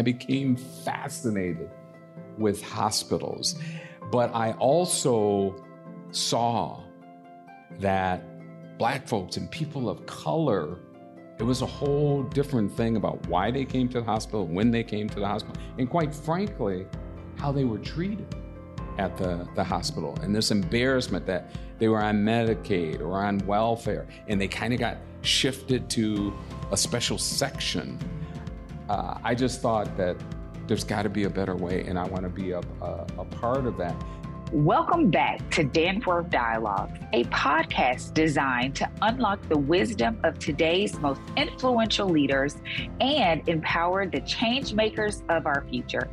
I became fascinated with hospitals. But I also saw that black folks and people of color, it was a whole different thing about why they came to the hospital, when they came to the hospital, and quite frankly, how they were treated at the, the hospital. And this embarrassment that they were on Medicaid or on welfare, and they kind of got shifted to a special section. Uh, I just thought that there's got to be a better way, and I want to be a, a, a part of that. Welcome back to Danforth Dialogues, a podcast designed to unlock the wisdom of today's most influential leaders and empower the change makers of our future.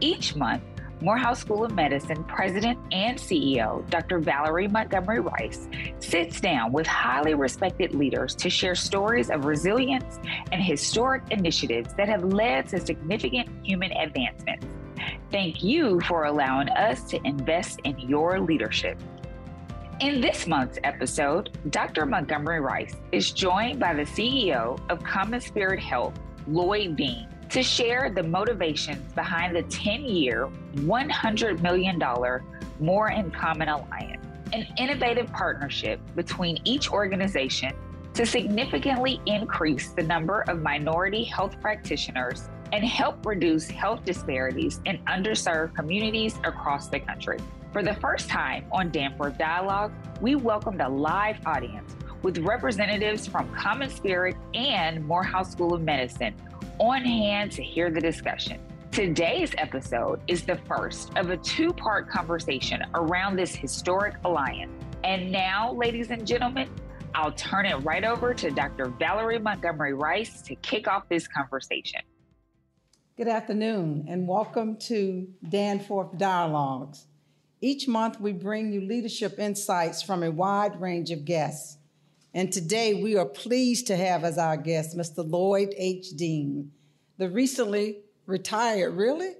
Each month, Morehouse School of Medicine President and CEO Dr. Valerie Montgomery Rice sits down with highly respected leaders to share stories of resilience and historic initiatives that have led to significant human advancements. Thank you for allowing us to invest in your leadership. In this month's episode, Dr. Montgomery Rice is joined by the CEO of CommonSpirit Health, Lloyd Dean to share the motivations behind the 10 year, $100 million More in Common Alliance, an innovative partnership between each organization to significantly increase the number of minority health practitioners and help reduce health disparities in underserved communities across the country. For the first time on Danforth Dialogue, we welcomed a live audience with representatives from CommonSpirit and Morehouse School of Medicine on hand to hear the discussion. Today's episode is the first of a two part conversation around this historic alliance. And now, ladies and gentlemen, I'll turn it right over to Dr. Valerie Montgomery Rice to kick off this conversation. Good afternoon, and welcome to Danforth Dialogues. Each month, we bring you leadership insights from a wide range of guests. And today we are pleased to have as our guest Mr. Lloyd H. Dean, the recently retired, really?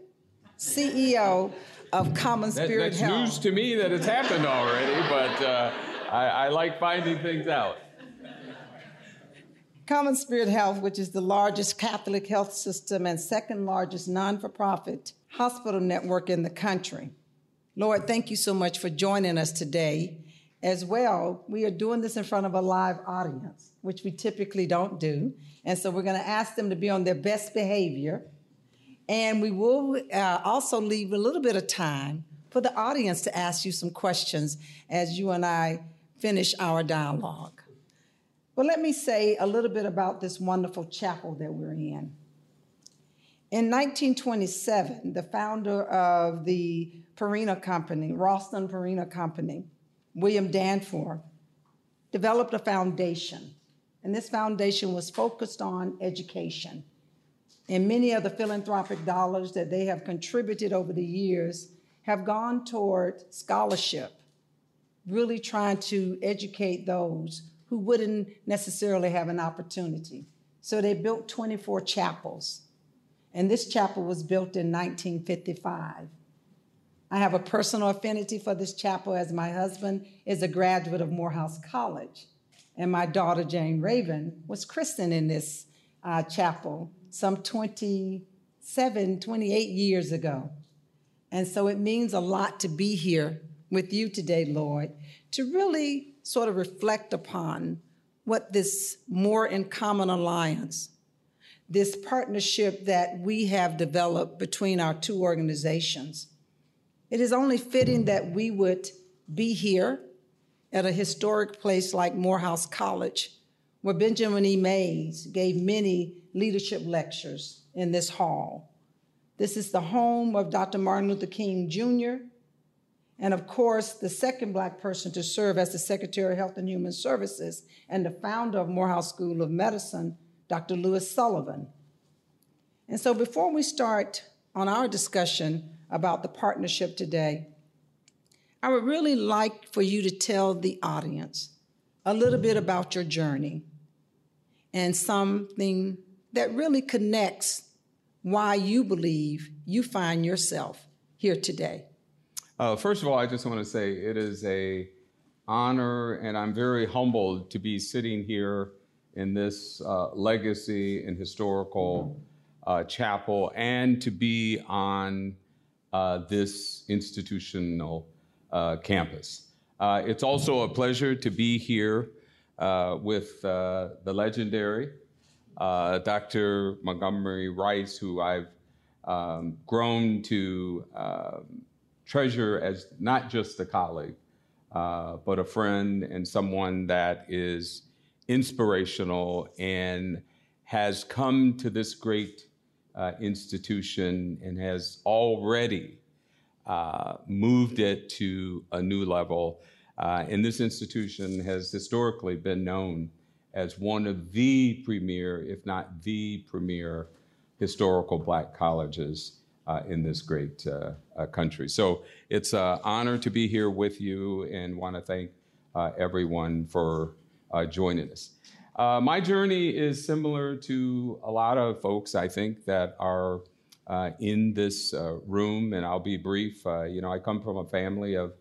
CEO of CommonSpirit that, that's Health. news to me that it's happened already, but uh, I, I like finding things out. CommonSpirit Health, which is the largest Catholic health system and second largest non for profit hospital network in the country. Lloyd, thank you so much for joining us today as well, we are doing this in front of a live audience, which we typically don't do. And so we're going to ask them to be on their best behavior. And we will uh, also leave a little bit of time for the audience to ask you some questions as you and I finish our dialogue. But let me say a little bit about this wonderful chapel that we're in. In 1927, the founder of the Purina Company, Ralston Purina Company, William Danforth, developed a foundation. And this foundation was focused on education. And many of the philanthropic dollars that they have contributed over the years have gone toward scholarship, really trying to educate those who wouldn't necessarily have an opportunity. So they built 24 chapels. And this chapel was built in 1955. I have a personal affinity for this chapel as my husband is a graduate of Morehouse College. And my daughter, Jane Raven, was christened in this uh, chapel some 27, 28 years ago. And so it means a lot to be here with you today, Lloyd, to really sort of reflect upon what this more in common alliance, this partnership that we have developed between our two organizations it is only fitting that we would be here at a historic place like Morehouse College, where Benjamin E. Mays gave many leadership lectures in this hall. This is the home of Dr. Martin Luther King Jr., and of course, the second Black person to serve as the Secretary of Health and Human Services and the founder of Morehouse School of Medicine, Dr. Louis Sullivan. And so, before we start on our discussion about the partnership today. I would really like for you to tell the audience a little bit about your journey and something that really connects why you believe you find yourself here today. Uh, first of all, I just want to say it is a honor, and I'm very humbled to be sitting here in this uh, legacy and historical uh, chapel and to be on uh, this institutional campus. Uh, it's also a pleasure to be here uh, with uh, the legendary Dr. Montgomery Rice, who I've um, grown to um, treasure as not just a colleague, but a friend and someone that is inspirational and has come to this great uh, institution and has already uh, moved it to a new level. Uh, and this institution has historically been known as one of the premier, if not the premier, historical black colleges uh, in this great uh, uh, country. So it's an honor to be here with you and want to thank everyone for joining us. My journey is similar to a lot of folks, I think, that are uh, in this uh, room, and I'll be brief. Uh, you know, I come from a family of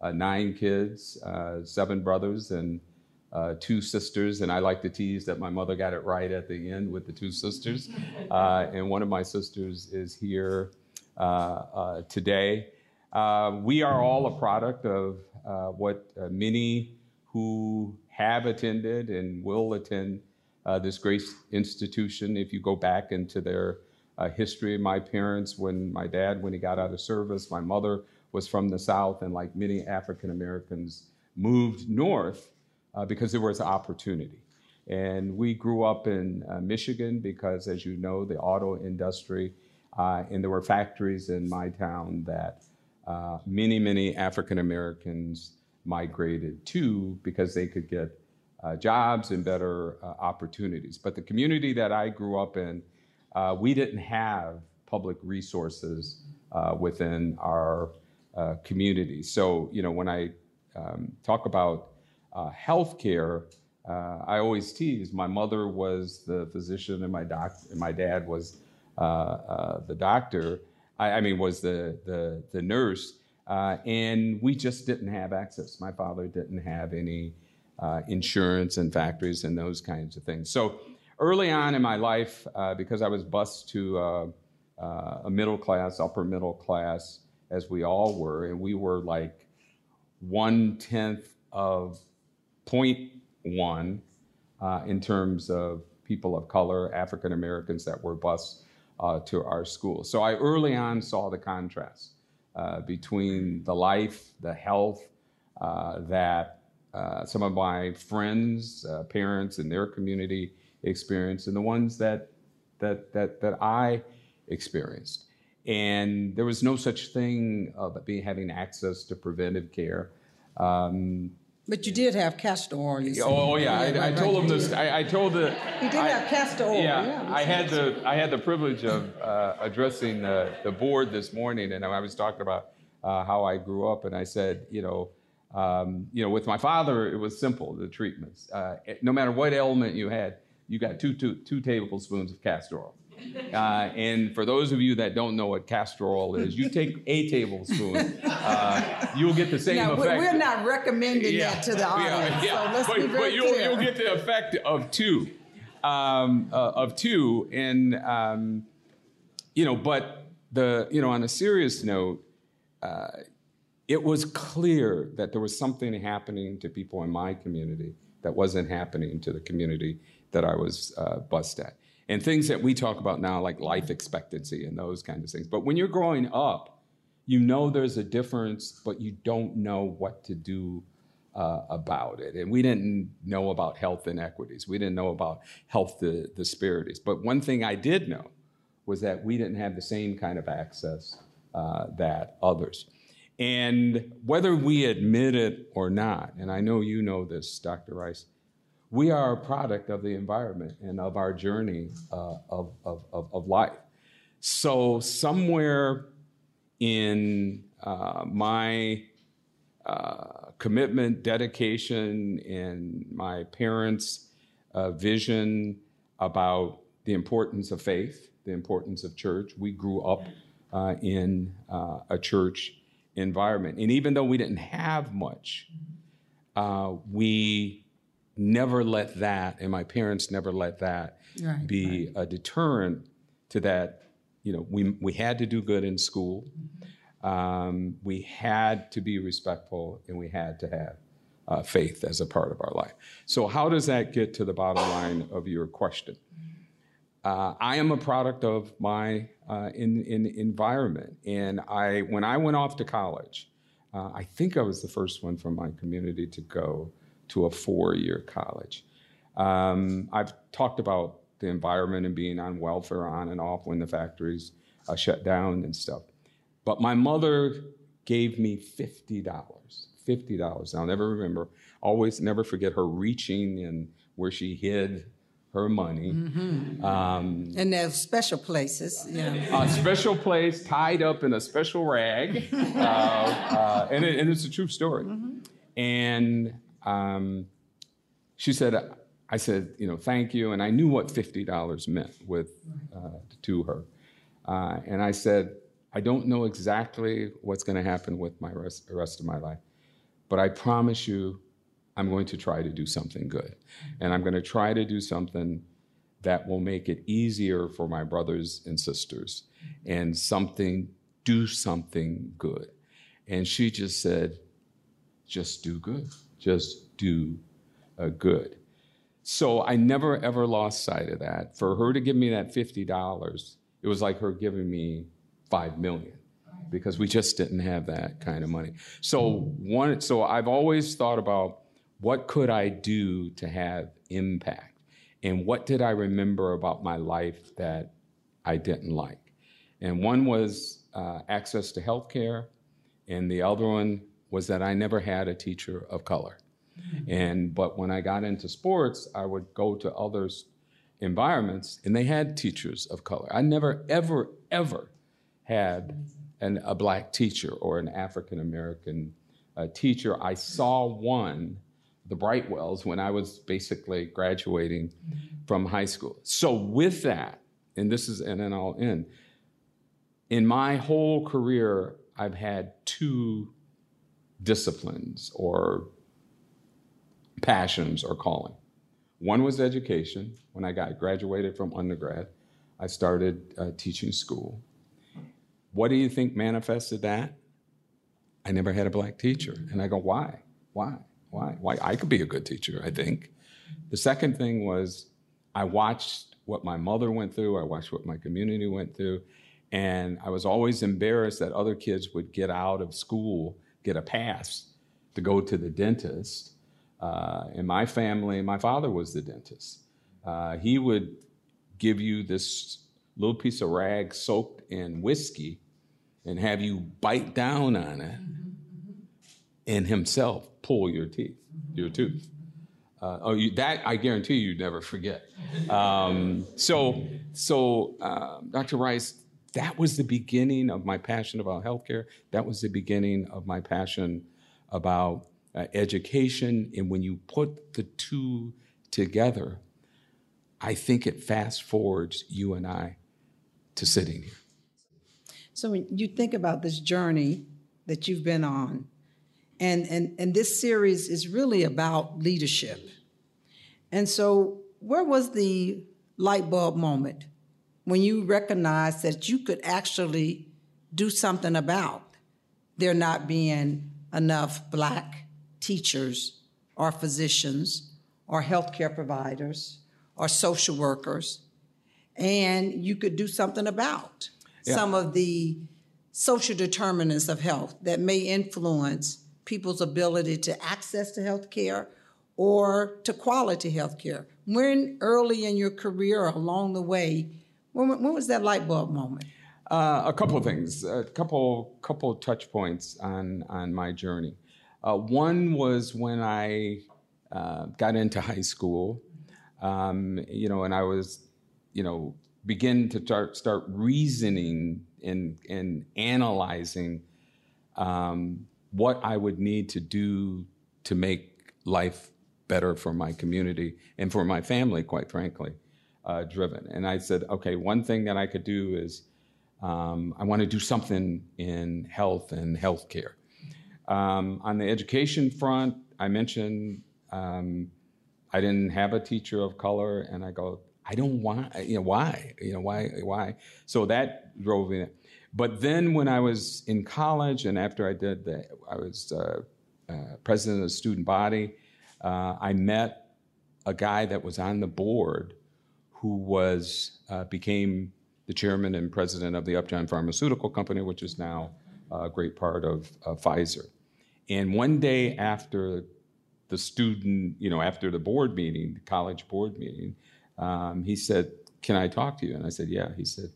uh, nine kids, uh, seven brothers, and two sisters, and I like to tease that my mother got it right at the end with the two sisters. and one of my sisters is here today. we are all a product of what many who have attended and will attend uh, this great institution. If you go back into their uh, history, of my parents, when my dad, when he got out of service, my mother was from the South, and like many African Americans, moved north uh, because there was opportunity. And we grew up in uh, Michigan because, as you know, the auto industry, uh, and there were factories in my town that uh, many, many African Americans migrated to because they could get uh, jobs and better opportunities. But the community that I grew up in, uh, we didn't have public resources uh, within our uh, community. So, you know, when I um, talk about uh, healthcare, I always tease my mother was the physician and my doc and my dad was the doctor. I, I, mean, was the the, the nurse. Uh, and we just didn't have access. My father didn't have any uh, insurance and factories and those kinds of things. So early on in my life, uh, because I was bused to uh, uh, a middle class, upper middle class, as we all were, and we were like one tenth of 0.1 uh, in terms of people of color, African Americans that were bused to our school. So I early on saw the contrast uh, between the life, the health uh, that uh, some of my friends, uh, parents, and their community experienced, and the ones that that that that I experienced. And there was no such thing of being having access to preventive care. Um, but you did have castor oil. You oh, oh yeah, I, I, I told him this. I, I, told the. He did I, have castor oil. Yeah, yeah I had the I had the privilege of uh, addressing the, the board this morning, and I was talking about uh, how I grew up, and I said, you know, um, you know, with my father, it was simple. The treatments, uh, no matter what ailment you had, you got two two two tablespoons of castor oil. Uh, and for those of you that don't know what castor oil is, you take a tablespoon, uh, you'll get the same now, effect. We're not recommending yeah. that to the audience, yeah, yeah. so let's but, be very but you'll, clear. you'll get the effect of two, um, uh, of two, and um, you know. But the you know, on a serious note, uh, it was clear that there was something happening to people in my community that wasn't happening to the community that I was uh, bused at and things that we talk about now, like life expectancy and those kinds of things. But when you're growing up, you know there's a difference, but you don't know what to do uh, about it. And we didn't know about health inequities. We didn't know about health disparities. But one thing I did know was that we didn't have the same kind of access uh, that others. And whether we admit it or not, and I know you know this, Dr. Rice, we are a product of the environment and of our journey uh, of, of, of, life. So, somewhere in uh, my uh, commitment, dedication, and my parents' uh, vision about the importance of faith, the importance of church, we grew up uh, in uh, a church environment. And even though we didn't have much, we never let that, and my parents never let that right, be right. a deterrent to that, you know, we, we had to do good in school. Um, we had to be respectful and we had to have uh, faith as a part of our life. So, how does that get to the bottom line of your question? Uh, I am a product of my uh, in, in environment, and I when I went off to college, uh, I think I was the first one from my community to go to a four-year college. Um, I've talked about the environment and being on welfare on and off when the factories uh, shut down and stuff. But my mother gave me fifty dollars. Fifty dollars. I'll never remember. Always never forget her reaching and where she hid her money. Mm-hmm. Um, and there's special places, yeah. A special place tied up in a special rag, uh, uh, and, it, and, it's a true story. Mm-hmm. And um, she said, I said, you know, thank you, and I knew what fifty dollars meant with uh, to her, uh, and I said, I don't know exactly what's going to happen with my rest, the rest of my life, but I promise you, I'm going to try to do something good. And I'm going to try to do something that will make it easier for my brothers and sisters and something, do something good. And she just said, just do good. Just do uh, good. So I never ever lost sight of that. For her to give me that $50, it was like her giving me 5 million because we just didn't have that kind of money. So one so I've always thought about what could I do to have impact? And what did I remember about my life that I didn't like? And one was uh, access to health care, and the other one was that I never had a teacher of color. And but when I got into sports, I would go to others environments and they had teachers of color. I never ever ever had an, a black teacher or an African American uh, teacher. I saw one the Brightwells when I was basically graduating from high school. So, with that, and this is, and then I'll end. In my whole career, I've had two disciplines or passions or calling. One was education. When I got graduated from undergrad, I started uh, teaching school. What do you think manifested that? I never had a black teacher. And I go, why? Why? Why? Why? I could be a good teacher, I think. The second thing was I watched what my mother went through, I watched what my community went through, and I was always embarrassed that other kids would get out of school, get a pass to go to the dentist. Uh, in my family, my father was the dentist. Uh, he would give you this little piece of rag soaked in whiskey and have you bite down on it and himself pull your teeth, your tooth. Uh, oh, you, that I guarantee you, would never forget. Um, so, so uh, Dr. Rice, that was the beginning of my passion about healthcare. That was the beginning of my passion about uh, education. And when you put the two together, I think it fast forwards you and I to sitting here. So when you think about this journey that you've been on, and, and, and this series is really about leadership. And so, where was the light bulb moment when you recognize that you could actually do something about there not being enough black teachers or physicians or healthcare providers or social workers, and you could do something about yeah. some of the social determinants of health that may influence people's ability to access to health care or to quality health care? When early in your career or along the way, when, when was that light bulb moment? Uh, a couple of things, a couple couple touch points on on my journey. Uh, one was when I uh, got into high school, um, you know, and I was, you know, begin to start start reasoning and and analyzing um, what I would need to do to make life better for my community and for my family, quite frankly, uh, driven. And I said, okay, one thing that I could do is um, I want to do something in health and healthcare. Um, on the education front, I mentioned um, I didn't have a teacher of color, and I go, I don't want, you know, why? You know, why? Why? So that drove me. But then when I was in college and after I did that, I was uh, uh, president of the student body. Uh, I met a guy that was on the board who was uh, became the chairman and president of the Upjohn Pharmaceutical Company, which is now a great part of Pfizer. And one day after the student, you know, after the board meeting, the college board meeting, um, he said, "Can I talk to you?" And I said, "Yeah." He said,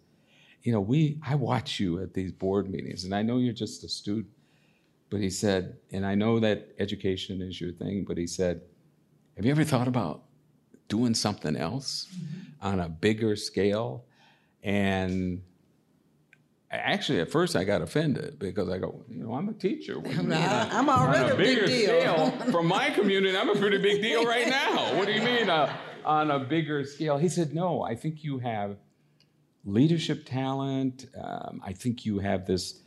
"You know, we I watch you at these board meetings, and I know you're just a student, but he said, and I know that education is your thing, but he said, have you ever thought about doing something else mm-hmm. on a bigger scale?" And actually at first I got offended because I go, you know, I'm a teacher. I, am already a, a big deal. Scale, from my community, I'm a pretty big deal right now. What do you mean uh, on a bigger scale? He said, no, I think you have leadership talent. Um, I think you have this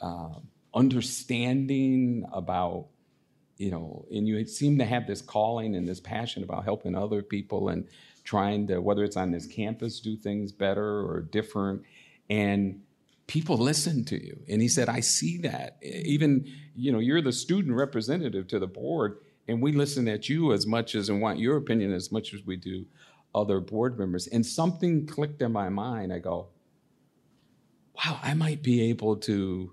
uh, understanding about, you know, and you seem to have this calling and this passion about helping other people and trying to, whether it's on this campus, do things better or different. And people listen to you. And he said, I see that. Even, you know, you're the student representative to the board, and we listen at you as much as and want your opinion as much as we do other board members. And something clicked in my mind. I go, wow, I might be able to,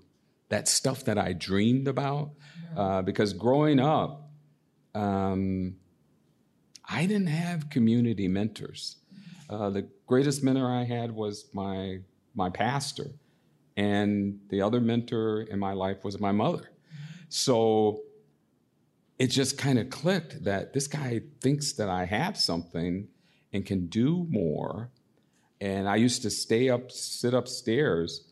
that stuff that I dreamed about. Uh, because growing up, um, I didn't have community mentors. Uh, the greatest mentor I had was my my pastor, and the other mentor in my life was my mother. So it just kind of clicked that this guy thinks that I have something and can do more. And I used to stay up, sit upstairs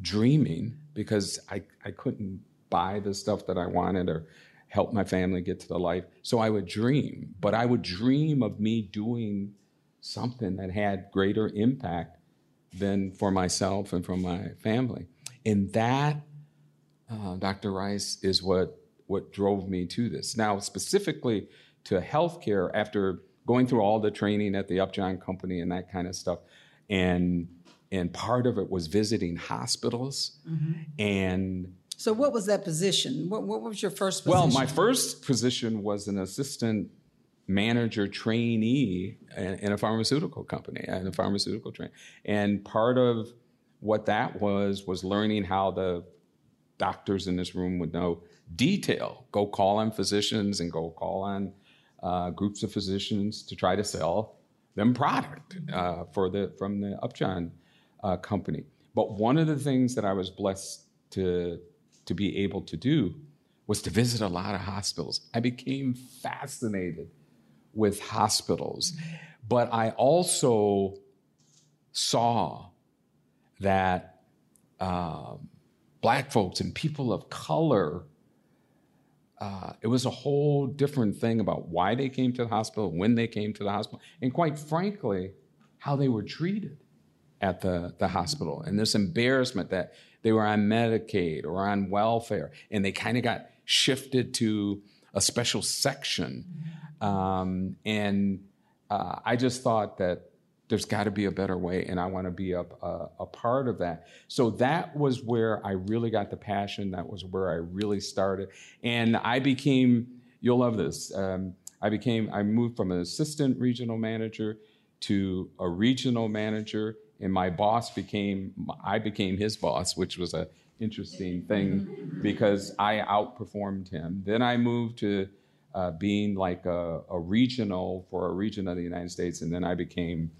dreaming because I, I couldn't buy the stuff that I wanted or help my family get to the life. So I would dream, but I would dream of me doing something that had greater impact than for myself and for my family. And that, uh, Dr. Rice, is what, what drove me to this. Now, specifically to healthcare, after going through all the training at the Upjohn Company and that kind of stuff, and and part of it was visiting hospitals mm-hmm. and so what was that position? What, what was your first position? well my first position was an assistant manager trainee in a pharmaceutical company in a pharmaceutical train and part of what that was was learning how the doctors in this room would know detail. Go call on physicians and go call on uh, groups of physicians to try to sell them product uh, for the from the upjohn uh, company. But one of the things that i was blessed to to be able to do was to visit a lot of hospitals. I became fascinated with hospitals. But I also saw that uh, black folks and people of color, uh, it was a whole different thing about why they came to the hospital, when they came to the hospital, and quite frankly, how they were treated at the, the hospital. And this embarrassment that they were on Medicaid or on welfare, and they kind of got shifted to a special section um, and uh, I just thought that there's got to be a better way, and I want to be a, a, a, part of that. So that was where I really got the passion. That was where I really started. And I became, you'll love this. Um, I became, I moved from an assistant regional manager to a regional manager, and my boss became, I became his boss, which was a interesting thing because I outperformed him. Then I moved to uh, being like a, a, regional for a region of the United States, and then I became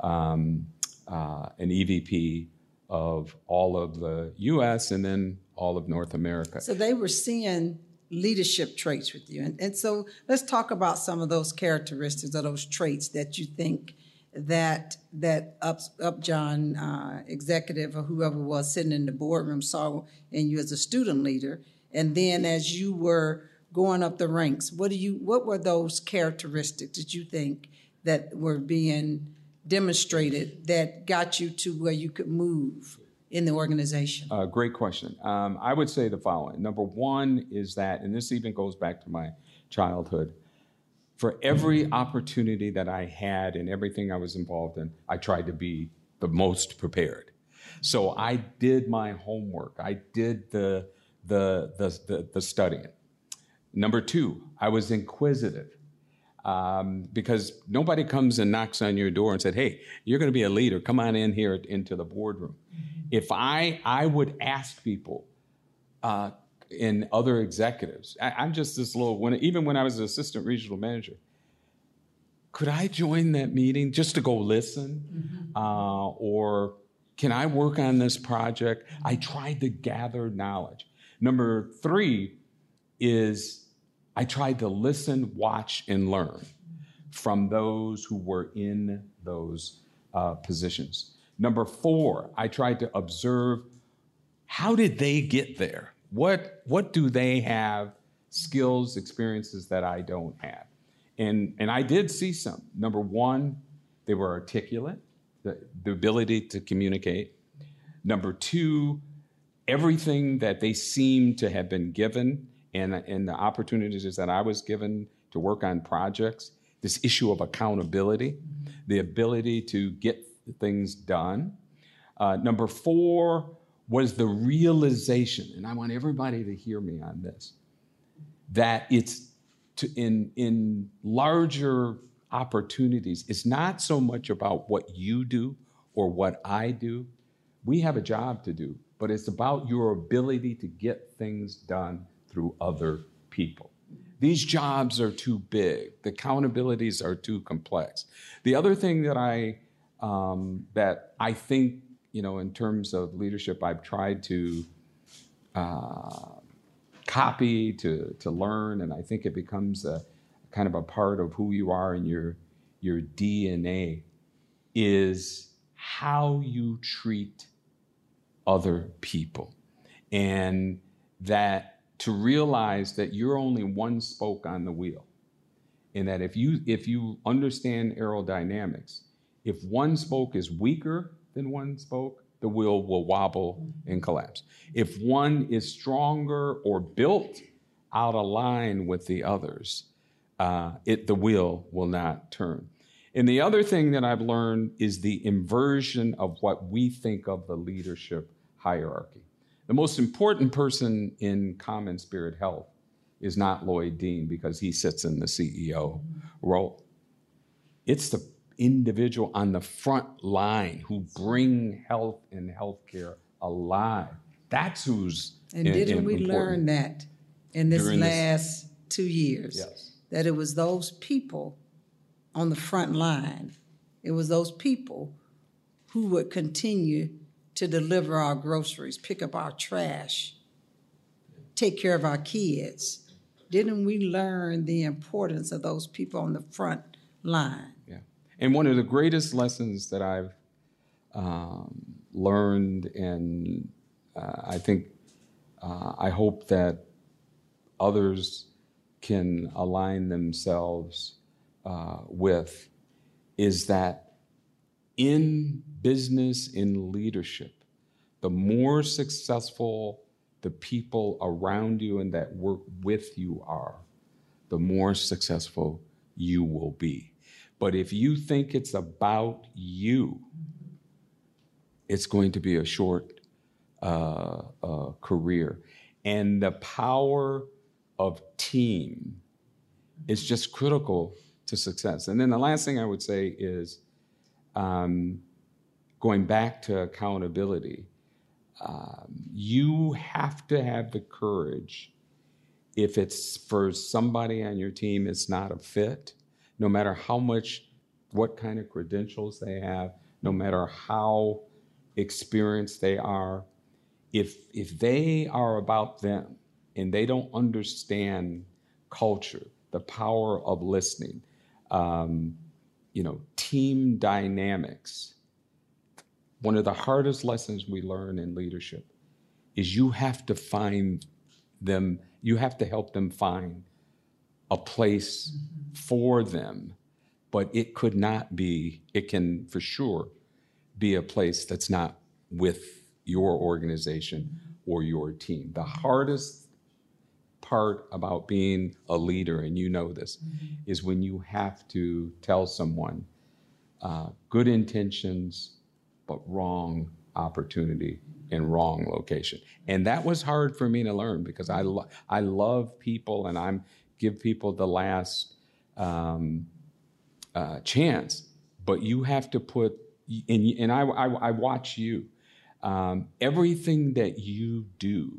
um, uh, an EVP of all of the U.S. and then all of North America. So they were seeing leadership traits with you, and, and so let's talk about some of those characteristics or those traits that you think that that up, Upjohn uh, executive or whoever was sitting in the boardroom saw in you as a student leader, and then as you were going up the ranks. What do you? What were those characteristics that you think that were being demonstrated that got you to where you could move in the organization? Uh, great question. Um, I would say the following. Number one is that, and this even goes back to my childhood. For every opportunity that I had and everything I was involved in, I tried to be the most prepared. So I did my homework. I did the the the the, the studying. Number two, I was inquisitive. Um, because nobody comes and knocks on your door and said, "Hey, you're going to be a leader. Come on in here into the boardroom." Mm-hmm. If I I would ask people, uh, in other executives. I, am just this little when even when I was an assistant regional manager, could I join that meeting just to go listen, mm-hmm. uh, or can I work on this project? I tried to gather knowledge. Number three is I tried to listen, watch, and learn from those who were in those uh, positions. Number four, I tried to observe how did they get there? What what do they have skills, experiences that I don't have? And and I did see some. Number one, they were articulate, the, the ability to communicate. Number two, everything that they seemed to have been given and, and the opportunities that I was given to work on projects, this issue of accountability, the ability to get things done. Uh, number four was the realization, and I want everybody to hear me on this, that it's to, in, in larger opportunities, it's not so much about what you do or what I do. We have a job to do, but it's about your ability to get things done through other people. These jobs are too big. The accountabilities are too complex. The other thing that I um, that I think you know, in terms of leadership, I've tried to uh, copy, to to learn, and I think it becomes a kind of a part of who you are and your your DNA is how you treat other people, and that to realize that you're only one spoke on the wheel, and that if you if you understand aerodynamics, if one spoke is weaker than one spoke, the wheel will wobble and collapse. If one is stronger or built out of line with the others, uh, it, the wheel will not turn. And the other thing that I've learned is the inversion of what we think of the leadership hierarchy. The most important person in CommonSpirit Health is not Lloyd Dean because he sits in the CEO role. It's the individual on the front line who bring health and healthcare alive. That's who's and in, didn't in we learn that in this last this, two years? Yes. That it was those people on the front line. It was those people who would continue to deliver our groceries, pick up our trash, take care of our kids. Didn't we learn the importance of those people on the front line? And one of the greatest lessons that I've um, learned, and uh, I think uh, I hope that others can align themselves uh, with, is that in business, in leadership, the more successful the people around you and that work with you are, the more successful you will be. But if you think it's about you, it's going to be a short uh, uh, career. And the power of team is just critical to success. And then the last thing I would say is um, going back to accountability, um, you have to have the courage if it's for somebody on your team, it's not a fit no matter how much, what kind of credentials they have, no matter how experienced they are, if, if they are about them and they don't understand culture, the power of listening, um, you know, team dynamics, one of the hardest lessons we learn in leadership is you have to find them, you have to help them find a place for them, but it could not be, it can for sure be a place that's not with your organization or your team. The hardest part about being a leader, and you know this, is when you have to tell someone uh, good intentions, but wrong opportunity in wrong location. And that was hard for me to learn because I, lo- I love people and I'm give people the last um, uh, chance, but you have to put, and, and I, I, I watch you. Um, everything that you do,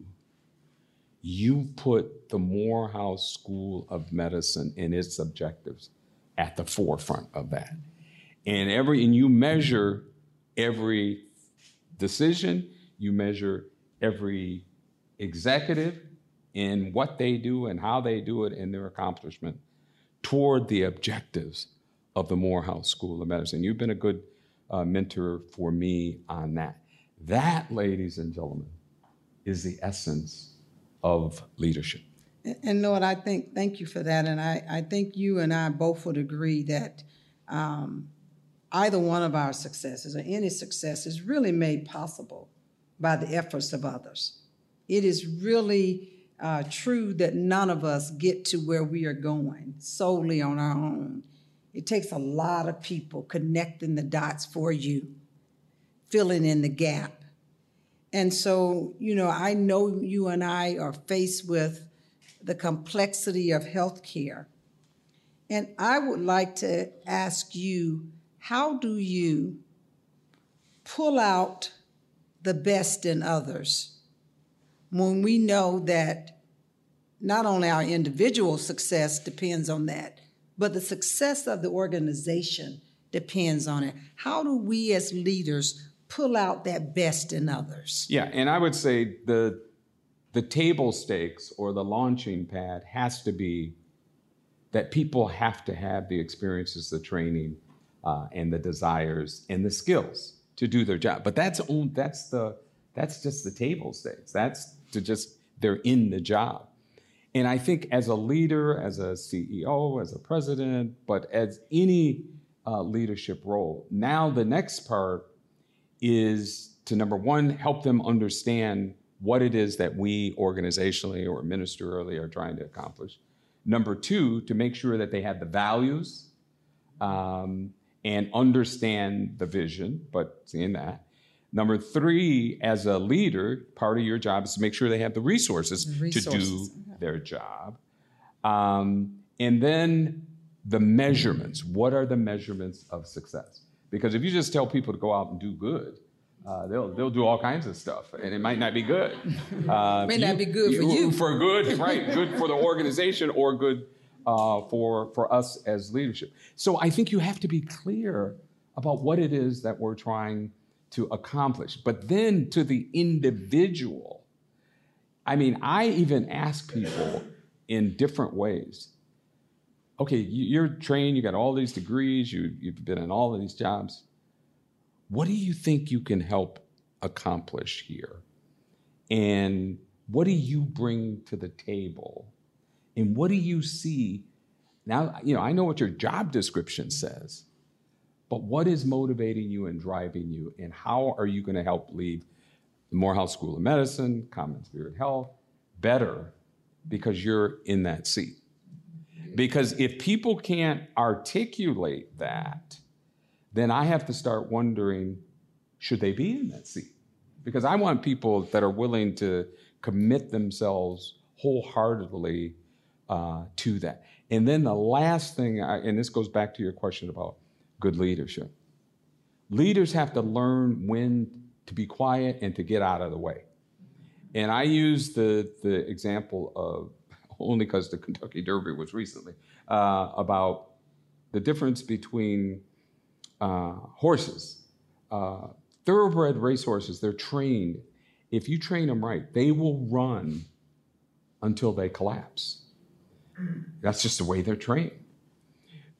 you put the Morehouse School of Medicine and its objectives at the forefront of that. And every and you measure every decision, you measure every executive in what they do and how they do it in their accomplishment toward the objectives of the Morehouse School of Medicine. You've been a good uh, mentor for me on that. That, ladies and gentlemen, is the essence of leadership. And- And Lloyd, I think, thank you for that. And I, I think you and I both would agree that um, either one of our successes or any success is really made possible by the efforts of others. It is really uh, true that none of us get to where we are going solely on our own. It takes a lot of people connecting the dots for you, filling in the gap. And so, you know, I know you and I are faced with the complexity of healthcare. And I would like to ask you how do you pull out the best in others when we know that not only our individual success depends on that, but the success of the organization depends on it? How do we as leaders pull out that best in others? Yeah, and I would say the the table stakes or the launching pad has to be that people have to have the experiences, the training, uh, and the desires and the skills to do their job. But that's that's the that's just the table stakes. That's to just they're in the job. And I think as a leader, as a CEO, as a president, but as any uh, leadership role, now the next part is to number one, help them understand what it is that we organizationally or ministerially are trying to accomplish. Number two, to make sure that they have the values um, and understand the vision, but seeing that. Number three, as a leader, part of your job is to make sure they have the resources, to do Resources, their job. Um, and then the measurements. What are the measurements of success? Because if you just tell people to go out and do good, uh, they'll they'll do all kinds of stuff, and it might not be good. Uh, May not be good for you. For good, right? Good for the organization, or good uh, for for us as leadership. So I think you have to be clear about what it is that we're trying to accomplish. But then to the individual, I mean, I even ask people in different ways. Okay, you- you're trained, you got all these degrees, you, you've been in all of these jobs. What do you think you can help accomplish here? And what do you bring to the table? And what do you see? Now, you know, I know what your job description says, but what is motivating you and driving you? And how are you going to help lead the Morehouse School of Medicine, CommonSpirit Health better because you're in that seat? Because if people can't articulate that, then I have to start wondering should they be in that seat? Because I want people that are willing to commit themselves wholeheartedly uh, to that. And then the last thing, I, and this goes back to your question about good leadership. Leaders have to learn when to be quiet and to get out of the way. And I use the, the example of, only because the Kentucky Derby was recently, uh, about the difference between uh, horses. Uh, thoroughbred racehorses, they're trained. If you train them right, they will run until they collapse. That's just the way they're trained.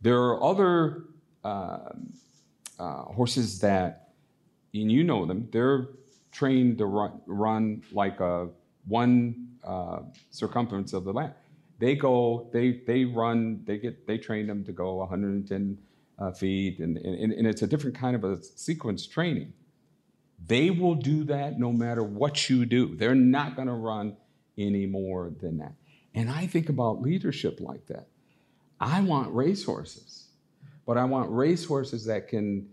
There are other horses that, and you know them, they're trained to run, run like a one uh, circumference of the land. They go, they they run, they get, they train them to go 110 uh, feet, and, and and it's a different kind of a sequence training. They will do that no matter what you do. They're not going to run any more than that. And I think about leadership like that. I want racehorses, but I want racehorses that can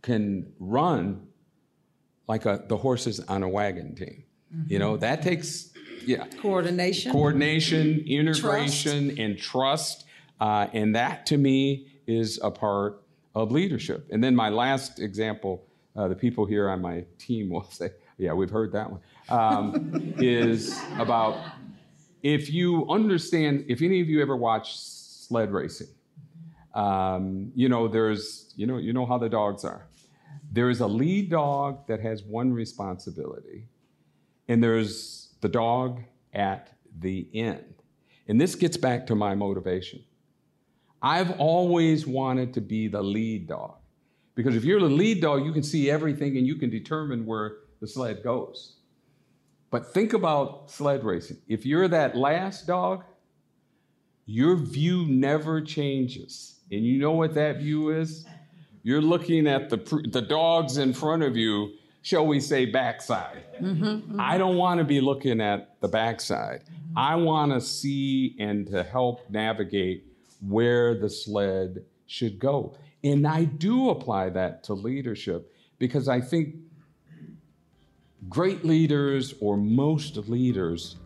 can run like a, the horses on a wagon team. Mm-hmm. You know, that takes yeah coordination, coordination, integration, trust. and trust. Uh, and that to me is a part of leadership. And then my last example, uh, the people here on my team will say, "Yeah, we've heard that one." Um, is about if you understand. If any of you ever watch sled racing, um, you know there's you know you know how the dogs are. There is a lead dog that has one responsibility, and there's the dog at the end. And this gets back to my motivation. I've always wanted to be the lead dog. Because if you're the lead dog, you can see everything and you can determine where the sled goes. But think about sled racing. If you're that last dog, your view never changes. And you know what that view is? You're looking at the, the dogs in front of you, shall we say, backside. Mm-hmm, mm-hmm. I don't want to be looking at the backside. Mm-hmm. I want to see and to help navigate where the sled should go. And I do apply that to leadership because I think great leaders or most leaders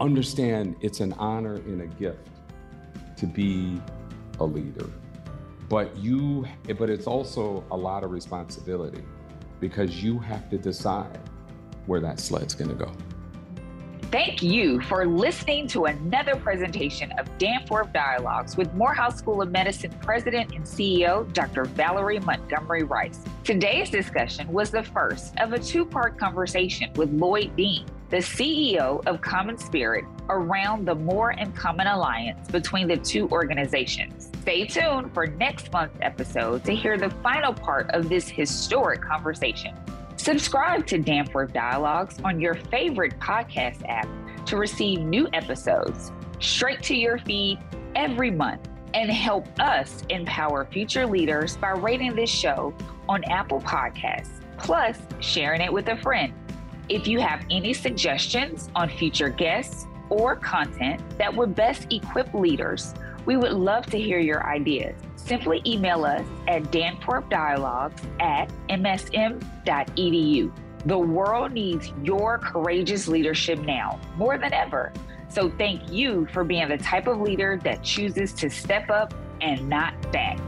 understand it's an honor and a gift to be a leader but you but it's also a lot of responsibility because you have to decide where that sled's going to go Thank you for listening to another presentation of Danforth Dialogues with Morehouse School of Medicine President and CEO Dr. Valerie Montgomery Rice. Today's discussion was the first of a two part conversation with Lloyd Dean, the CEO of CommonSpirit, around the More in Common alliance between the two organizations. Stay tuned for next month's episode to hear the final part of this historic conversation. Subscribe to Danforth Dialogues on your favorite podcast app to receive new episodes straight to your feed every month and help us empower future leaders by rating this show on Apple Podcasts, plus sharing it with a friend. If you have any suggestions on future guests or content that would best equip leaders, we would love to hear your ideas. Simply email us at danforthdialogues at msm.edu. The world needs your courageous leadership now more than ever. So thank you for being the type of leader that chooses to step up and not back.